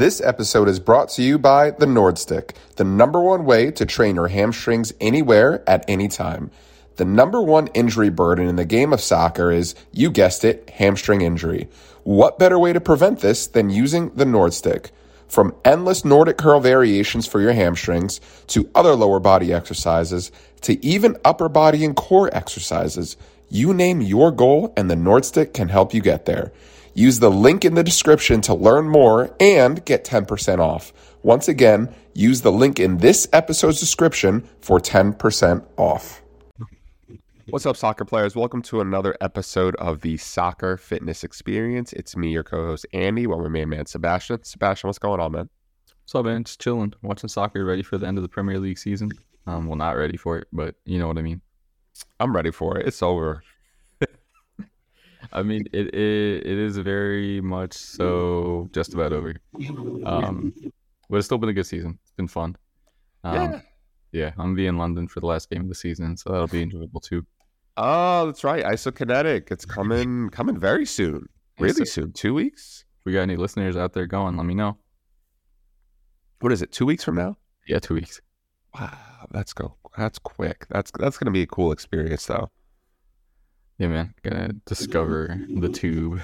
This episode is brought to you by the Nordstick, the number one way to train your hamstrings anywhere at any time. The number one injury burden in the game of soccer is, you guessed it, hamstring injury. What better way to prevent this than using the Nordstick? From endless Nordic curl variations for your hamstrings to other lower body exercises to even upper body and core exercises, you name your goal and the Nordstick can help you get there. Use the link in the description to learn more and get 10% off. Once again, use the link in this episode's description for 10% off. What's up, soccer players? Welcome to another episode of the Soccer Fitness Experience. It's me, your co host, Andy, while my main man, Sebastian. Sebastian, what's going on, man? What's up, man? Just chilling, watching soccer, ready for the end of the Premier League season. Um, well, not ready for it, but you know what I mean. I'm ready for it. It's over. I mean, it, it it is very much so just about over. Um, but it's still been a good season. It's been fun. Um, Yeah. yeah, I'm gonna be in London for the last game of the season, so that'll be enjoyable too. Oh, that's right. Isokinetic. It's coming coming very soon. Really soon. Two weeks? If we got any listeners out there going, let me know. What is it? Two weeks from now? Yeah, two weeks. Wow, that's go. That's quick. That's that's gonna be a cool experience, though. Yeah, man, gonna discover the tube,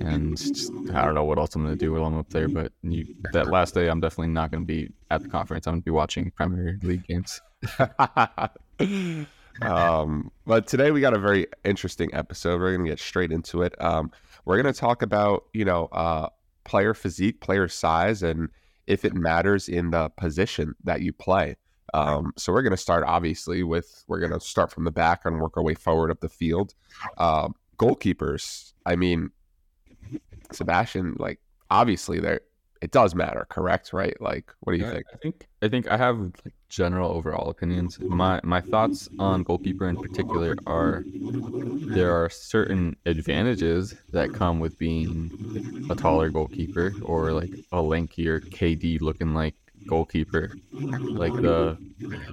and just, I don't know what else I'm gonna do while I'm up there. But you, that last day, I'm definitely not gonna be at the conference. I'm gonna be watching Premier League games. um, but today we got a very interesting episode. We're gonna get straight into it. Um, we're gonna talk about you know uh, player physique, player size, and if it matters in the position that you play. Um, so we're gonna start obviously with we're gonna start from the back and work our way forward up the field. Um, goalkeepers. I mean, Sebastian, like obviously there it does matter, correct? Right? Like, what do you Yeah, think? I think I think I have like general overall opinions. My my thoughts on goalkeeper in particular are there are certain advantages that come with being a taller goalkeeper or like a lankier KD looking like goalkeeper. Like the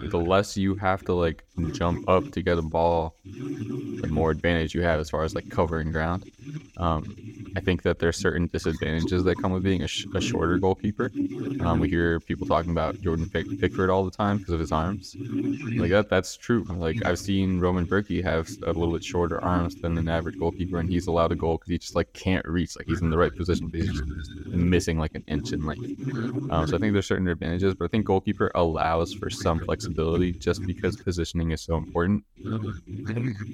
the less you have to like jump up to get a ball, the more advantage you have as far as like covering ground. Um, I think that there's certain disadvantages that come with being a, sh- a shorter goalkeeper. Um, we hear people talking about Jordan Pick- Pickford all the time because of his arms. Like that, that's true. Like I've seen Roman Bürki have a little bit shorter arms than an average goalkeeper, and he's allowed a goal because he just like can't reach. Like he's in the right position, but he's just missing like an inch in length. Um, so I think there's certain advantages, but I think goalkeeper allows for some flexibility just because positioning is so important.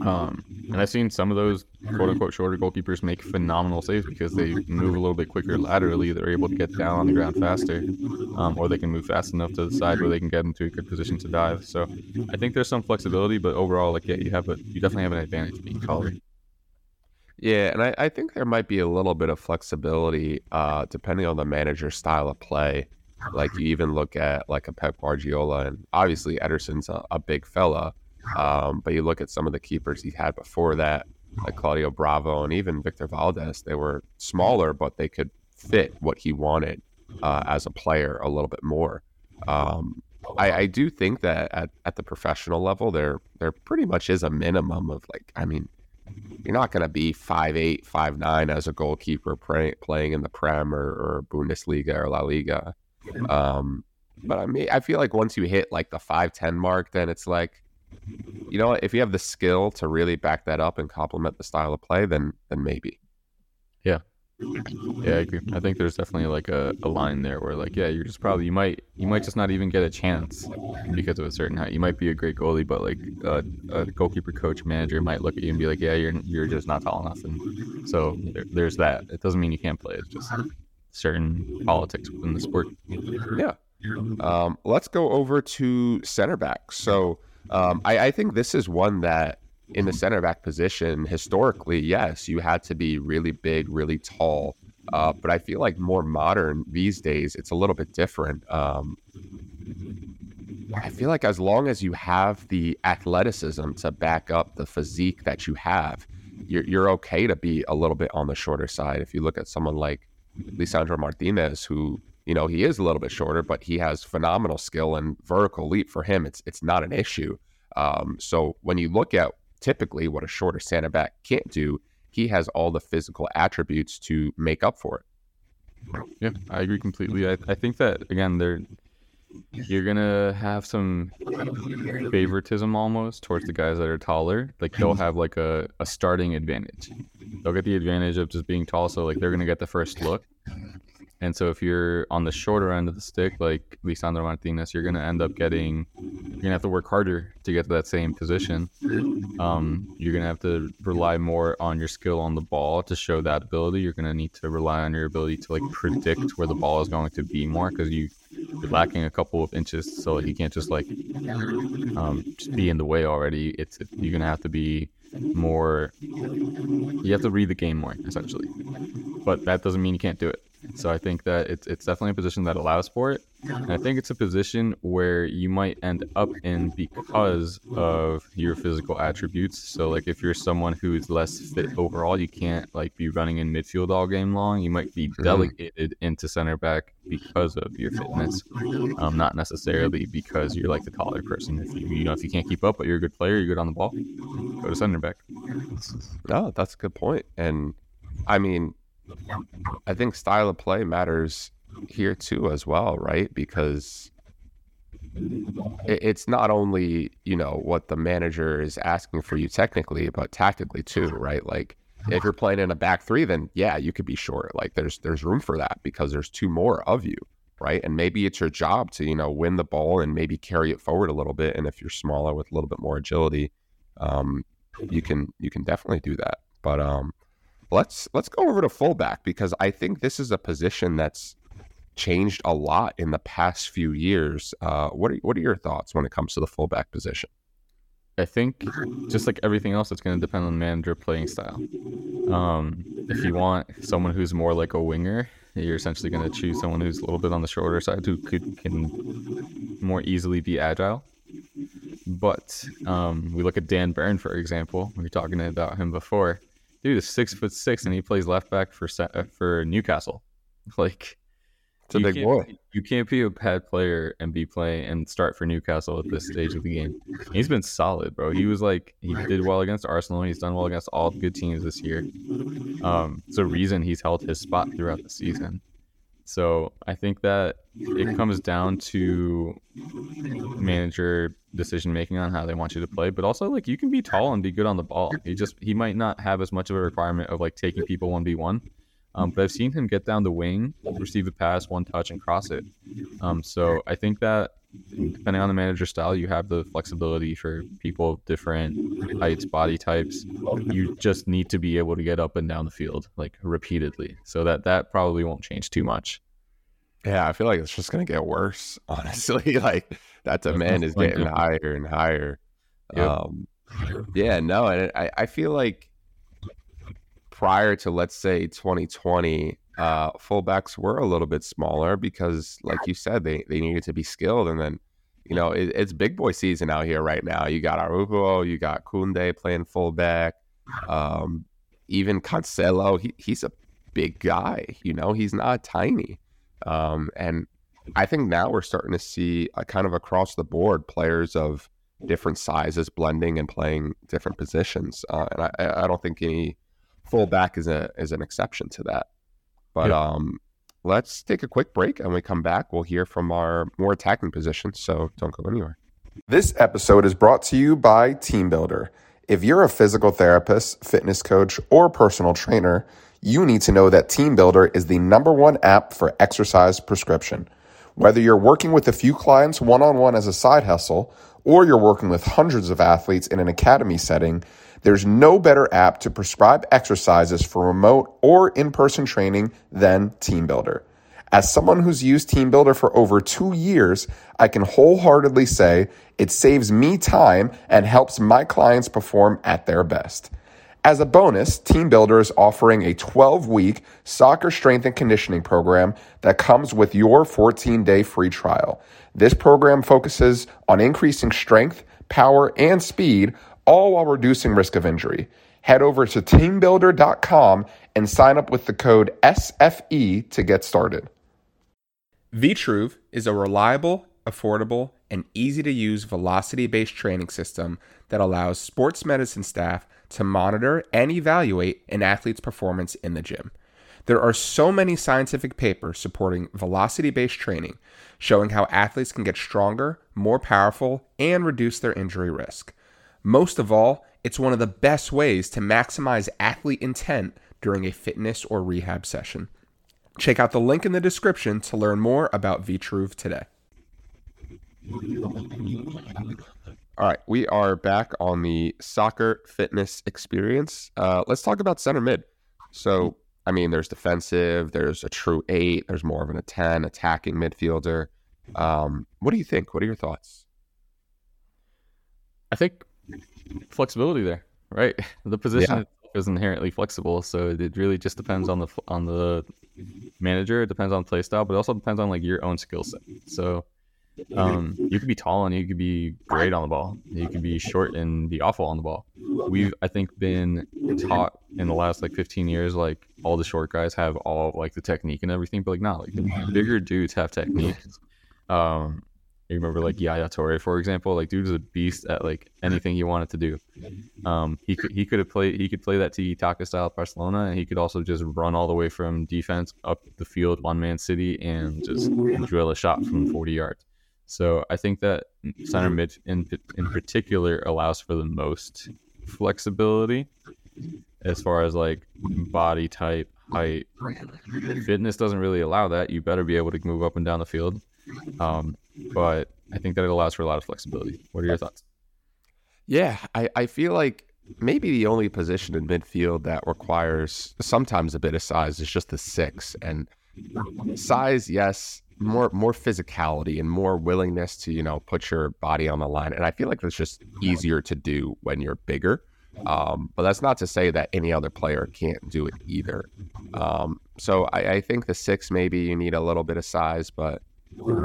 Um, and I've seen some of those quote unquote shorter goalkeepers make phenomenal saves because they move a little bit quicker laterally. They're able to get down on the ground faster, um, or they can move fast enough to the side where they can get into a good position to dive. So I think there's some flexibility, but overall, like yeah, you have a you definitely have an advantage being taller. Yeah, and I, I think there might be a little bit of flexibility uh, depending on the manager's style of play. Like you even look at like a Pep Guardiola, and obviously Ederson's a, a big fella, um, but you look at some of the keepers he had before that, like Claudio Bravo and even Victor Valdés. They were smaller, but they could fit what he wanted uh, as a player a little bit more. Um, I, I do think that at, at the professional level, there there pretty much is a minimum of like, I mean, you're not going to be five eight, five nine as a goalkeeper play, playing in the Prem or, or Bundesliga or La Liga. Um, but I mean, I feel like once you hit like the five ten mark, then it's like, you know, if you have the skill to really back that up and complement the style of play, then then maybe. Yeah, I agree. I think there's definitely like a, a line there where like yeah, you're just probably you might you might just not even get a chance because of a certain height. You might be a great goalie, but like a, a goalkeeper coach manager might look at you and be like, yeah, you're you're just not tall enough, and so there, there's that. It doesn't mean you can't play. It's just certain politics within the sport. Yeah. Um, let's go over to center back. So um, I, I think this is one that in the center back position, historically, yes, you had to be really big, really tall. Uh, but I feel like more modern these days, it's a little bit different. Um, I feel like as long as you have the athleticism to back up the physique that you have, you're, you're okay to be a little bit on the shorter side. If you look at someone like Lisandro Martinez, who you know he is a little bit shorter, but he has phenomenal skill and vertical leap for him. It's it's not an issue. Um, so when you look at typically what a shorter center back can't do, he has all the physical attributes to make up for it. Yeah, I agree completely. I, I think that again, they're you're gonna have some favoritism almost towards the guys that are taller. Like they'll have like a, a starting advantage. They'll get the advantage of just being tall, so like they're gonna get the first look. And so if you're on the shorter end of the stick, like Lisandro Martinez, you're gonna end up getting you're gonna have to work harder to get to that same position. Um, you're gonna have to rely more on your skill on the ball to show that ability. You're gonna need to rely on your ability to like predict where the ball is going to be more because you lacking a couple of inches, so you can't just like um, just be in the way already. It's you're gonna have to be more. You have to read the game more essentially, but that doesn't mean you can't do it. So I think that it's it's definitely a position that allows for it. And I think it's a position where you might end up in because of your physical attributes. So like if you're someone who is less fit overall, you can't like be running in midfield all game long. You might be delegated into center back because of your fitness, um, not necessarily because you're like the taller person. If you you know if you can't keep up, but you're a good player, you're good on the ball, go to center back. No, that's a good point. And I mean, I think style of play matters here too as well, right? Because it's not only you know what the manager is asking for you technically, but tactically too, right? Like if you're playing in a back three, then yeah, you could be short. Like there's there's room for that because there's two more of you, right? And maybe it's your job to you know win the ball and maybe carry it forward a little bit. And if you're smaller with a little bit more agility, um, you can you can definitely do that. But um, let's let's go over to fullback because I think this is a position that's changed a lot in the past few years. Uh, what are what are your thoughts when it comes to the fullback position? I think just like everything else, it's going to depend on manager playing style. Um, if you want someone who's more like a winger, you're essentially going to choose someone who's a little bit on the shorter side who could can more easily be agile. But um, we look at Dan Burn, for example. We were talking about him before. Dude is six foot six, and he plays left back for for Newcastle. Like it's a big boy. You can't be a bad player and be playing and start for Newcastle at this stage of the game. He's been solid, bro. He was like he did well against Arsenal. He's done well against all good teams this year. Um, it's a reason he's held his spot throughout the season. So I think that it comes down to manager decision making on how they want you to play, but also like you can be tall and be good on the ball. He just he might not have as much of a requirement of like taking people one v one. Um, but I've seen him get down the wing, receive a pass, one touch, and cross it. Um, so I think that depending on the manager style, you have the flexibility for people of different heights, body types. You just need to be able to get up and down the field like repeatedly. So that that probably won't change too much. Yeah, I feel like it's just gonna get worse. Honestly, like that demand is getting higher and higher. Yep. Um, yeah, no, and I I feel like prior to let's say 2020 uh, fullbacks were a little bit smaller because like you said they, they needed to be skilled. And then you know it, it's big boy season out here right now. You got Araujo you got Koundé playing fullback. Um, even Cancelo he, he's a big guy you know he's not tiny. Um, and I think now we're starting to see a kind of across the board players of different sizes blending and playing different positions uh, and I, I don't think any fullback is a is an exception to that. But yeah. um, let's take a quick break, and when we come back, we'll hear from our more attacking positions. So don't go anywhere. This episode is brought to you by TeamBuildr. If you're a physical therapist, fitness coach, or personal trainer, you need to know that TeamBuildr is the number one app for exercise prescription. Whether you're working with a few clients one on one as a side hustle, or you're working with hundreds of athletes in an academy setting, there's no better app to prescribe exercises for remote or in person training than TeamBuildr. As someone who's used TeamBuildr for over two years, I can wholeheartedly say it saves me time and helps my clients perform at their best. As a bonus, TeamBuildr is offering a 12 week soccer strength and conditioning program that comes with your 14 day free trial. This program focuses on increasing strength, power, and speed all while reducing risk of injury. Head over to teambuildr.com and sign up with the code SFE to get started. Vitruve is a reliable, affordable, and easy to use velocity based training system that allows sports medicine staff to monitor and evaluate an athlete's performance in the gym. There are so many scientific papers supporting velocity based training, showing how athletes can get stronger, more powerful, and reduce their injury risk. Most of all, it's one of the best ways to maximize athlete intent during a fitness or rehab session. Check out the link in the description to learn more about Vitruve today. All right, we are back on the soccer fitness experience. Uh, let's talk about center mid. So, I mean, there's defensive, there's a true eight, there's more of an a 10, attacking midfielder. Um, what do you think? What are your thoughts? I think flexibility there, right? The position yeah. is inherently flexible, so it really just depends on the on the manager. It depends on play style, but it also depends on like your own skill set. So um, you could be tall and you could be great on the ball. You could be short and be awful on the ball. We've, I think, been taught in the last like 15 years, like all the short guys have all like the technique and everything, but like not like bigger dudes have technique. Um, you remember like Yaya Toure, for example, like dude was a beast at like anything he wanted to do. Um, he could he could have played he could play that Tiki Taka style Barcelona, and he could also just run all the way from defense up the field, one man city, and just drill a shot from 40 yards. So I think that center mid in in particular allows for the most flexibility as far as like body type, height. Fitness doesn't really allow that. You better be able to move up and down the field. Um, but I think that it allows for a lot of flexibility. What are your thoughts? Yeah, I, I feel like maybe the only position in midfield that requires sometimes a bit of size is just the six. And size, yes, more more physicality and more willingness to you know put your body on the line. And i feel like that's just easier to do when you're bigger. Um, but that's not to say that any other player can't do it either. Um, so I, I, think the six maybe you need a little bit of size but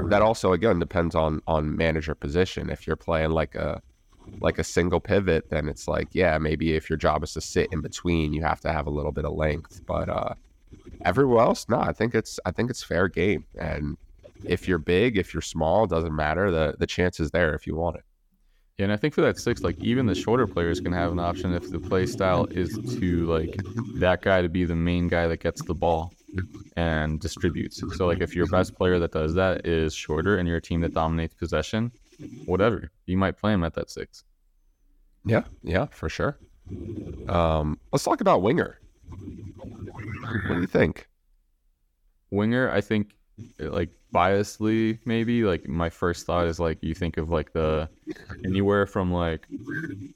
that also again depends on on manager position. If you're playing like a like a single pivot then it's like yeah maybe if your job is to sit in between you have to have a little bit of length. But uh everywhere else, no, I think it's I think it's fair game. And if you're big, if you're small, doesn't matter. The the chance is there if you want it. Yeah, and I think for that six, like even the shorter players can have an option if the play style is to like that guy to be the main guy that gets the ball and distributes. So like if your best player that does that is shorter and you're a team that dominates possession, whatever, you might play him at that six. Yeah, yeah, for sure. Um, let's talk about winger. What do you think? Winger, I think like biasly maybe like my first thought is like you think of like the anywhere from like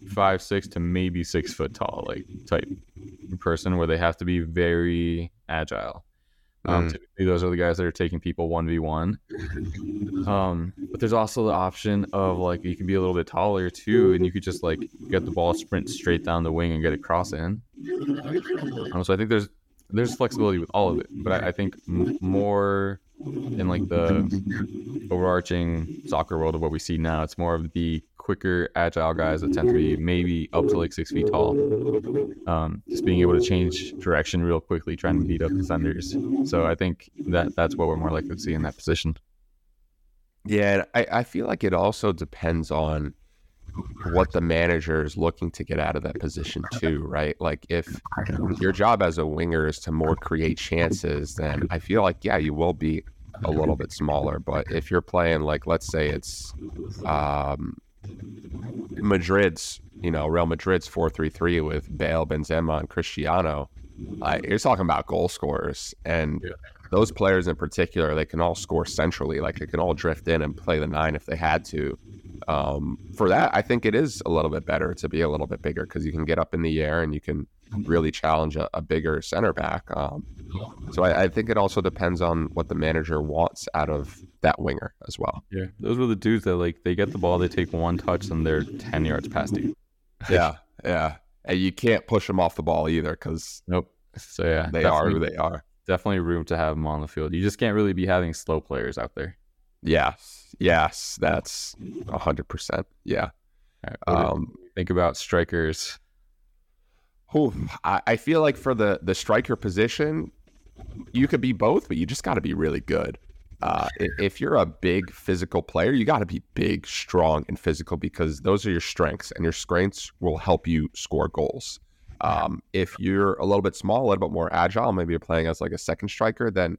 five six to maybe six foot tall like type person where they have to be very agile um, mm. typically those are the guys that are taking people 1v1 um, but there's also the option of like you can be a little bit taller too and you could just like get the ball sprint straight down the wing and get it cross in um, so i think there's there's flexibility with all of it, but I, I think m- more in like the overarching soccer world of what we see now, it's more of the quicker, agile guys that tend to be maybe up to like six feet tall. Um, just being able to change direction real quickly, trying to beat up defenders. So I think that that's what we're more likely to see in that position. Yeah, I, I feel like it also depends on what the manager is looking to get out of that position too, right? Like if your job as a winger is to more create chances, then I feel like yeah, you will be a little bit smaller. But if you're playing like let's say it's um, Madrid's, you know, Real Madrid's four three three with Bale, Benzema, and Cristiano, like you're talking about goal scorers and. Yeah. Those players in particular, they can all score centrally. Like they can all drift in and play the nine if they had to um, for that, I think it is a little bit better to be a little bit bigger because you can get up in the air and you can really challenge a, a bigger center back. Um, so I, I, think it also depends on what the manager wants out of that winger as well. Yeah, those were the dudes that like they get the ball, they take one touch, and they're ten yards past you. yeah, yeah, and you can't push them off the ball either because nope. So yeah, they are who they are. Definitely room to have them on the field. You just can't really be having slow players out there. Yes, yes, that's hundred percent. Yeah. Um, think about strikers. Who I, I feel like for the the striker position, you could be both, but you just got to be really good. Uh, if you're a big physical player, you got to be big, strong, and physical because those are your strengths, and your strengths will help you score goals. Um, if you're a little bit small, a little bit more agile, maybe you're playing as like a second striker, then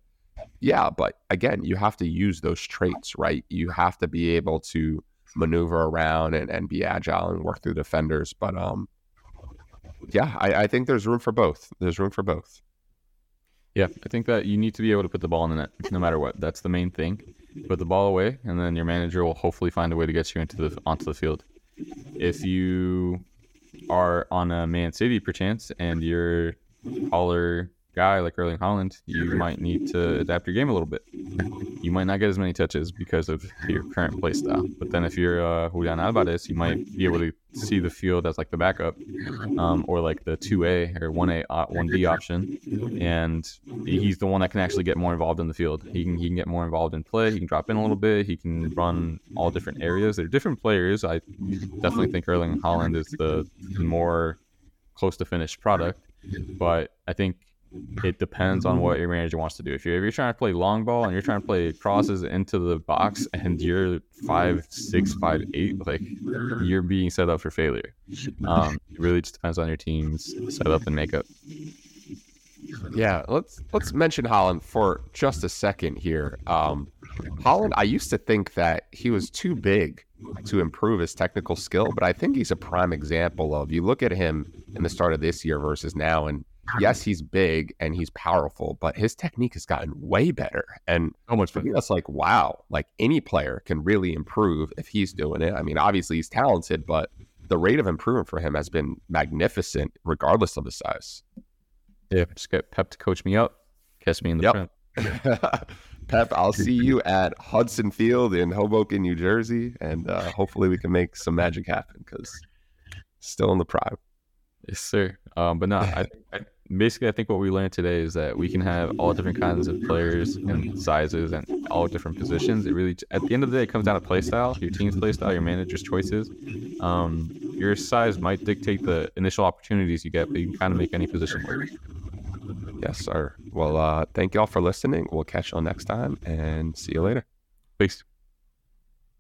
yeah. But again, you have to use those traits, right? You have to be able to maneuver around and, and be agile and work through defenders. But um, yeah, I, I think there's room for both. There's room for both. Yeah, I think that you need to be able to put the ball in the net no matter what. That's the main thing. Put the ball away, and then your manager will hopefully find a way to get you into the onto the field. If you are on a Man City perchance and you're taller guy like Erling Haaland, you might need to adapt your game a little bit. You might not get as many touches because of your current play style. But then if you're uh, Julian Alvarez, you might be able to see the field as like the backup um, or like the 2A or 1A, uh, 1B option. And he's the one that can actually get more involved in the field. He can, he can get more involved in play. He can drop in a little bit. He can run all different areas. They're different players. I definitely think Erling Haaland is the more close to finished product. But I think it depends on what your manager wants to do. If you're if you're trying to play long ball and you're trying to play crosses into the box and you're five six five eight, like you're being set up for failure. Um, it really just depends on your team's setup and makeup. Yeah, let's let's mention Haaland for just a second here. Um, Haaland, I used to think that he was too big to improve his technical skill, but I think he's a prime example of you look at him in the start of this year versus now, and yes, he's big and he's powerful, but his technique has gotten way better. And How much for me, that's like, wow, like any player can really improve if he's doing it. I mean, obviously he's talented, but the rate of improvement for him has been magnificent, regardless of his size. Yeah, just get Pep to coach me up, catch me in the Yep. front. Pep, I'll see you at Hudson Field in Hoboken, New Jersey, and uh, hopefully we can make some magic happen because still in the prime. Yes, sir. Um, but no, I, I basically I think what we learned today is that we can have all different kinds of players and sizes and all different positions. It really, at the end of the day, it comes down to play style, your team's play style, your manager's choices. Um, your size might dictate the initial opportunities you get, but you can kind of make any position work. Yes, sir. Well, uh, thank you all for listening. We'll catch you all next time and see you later. Peace.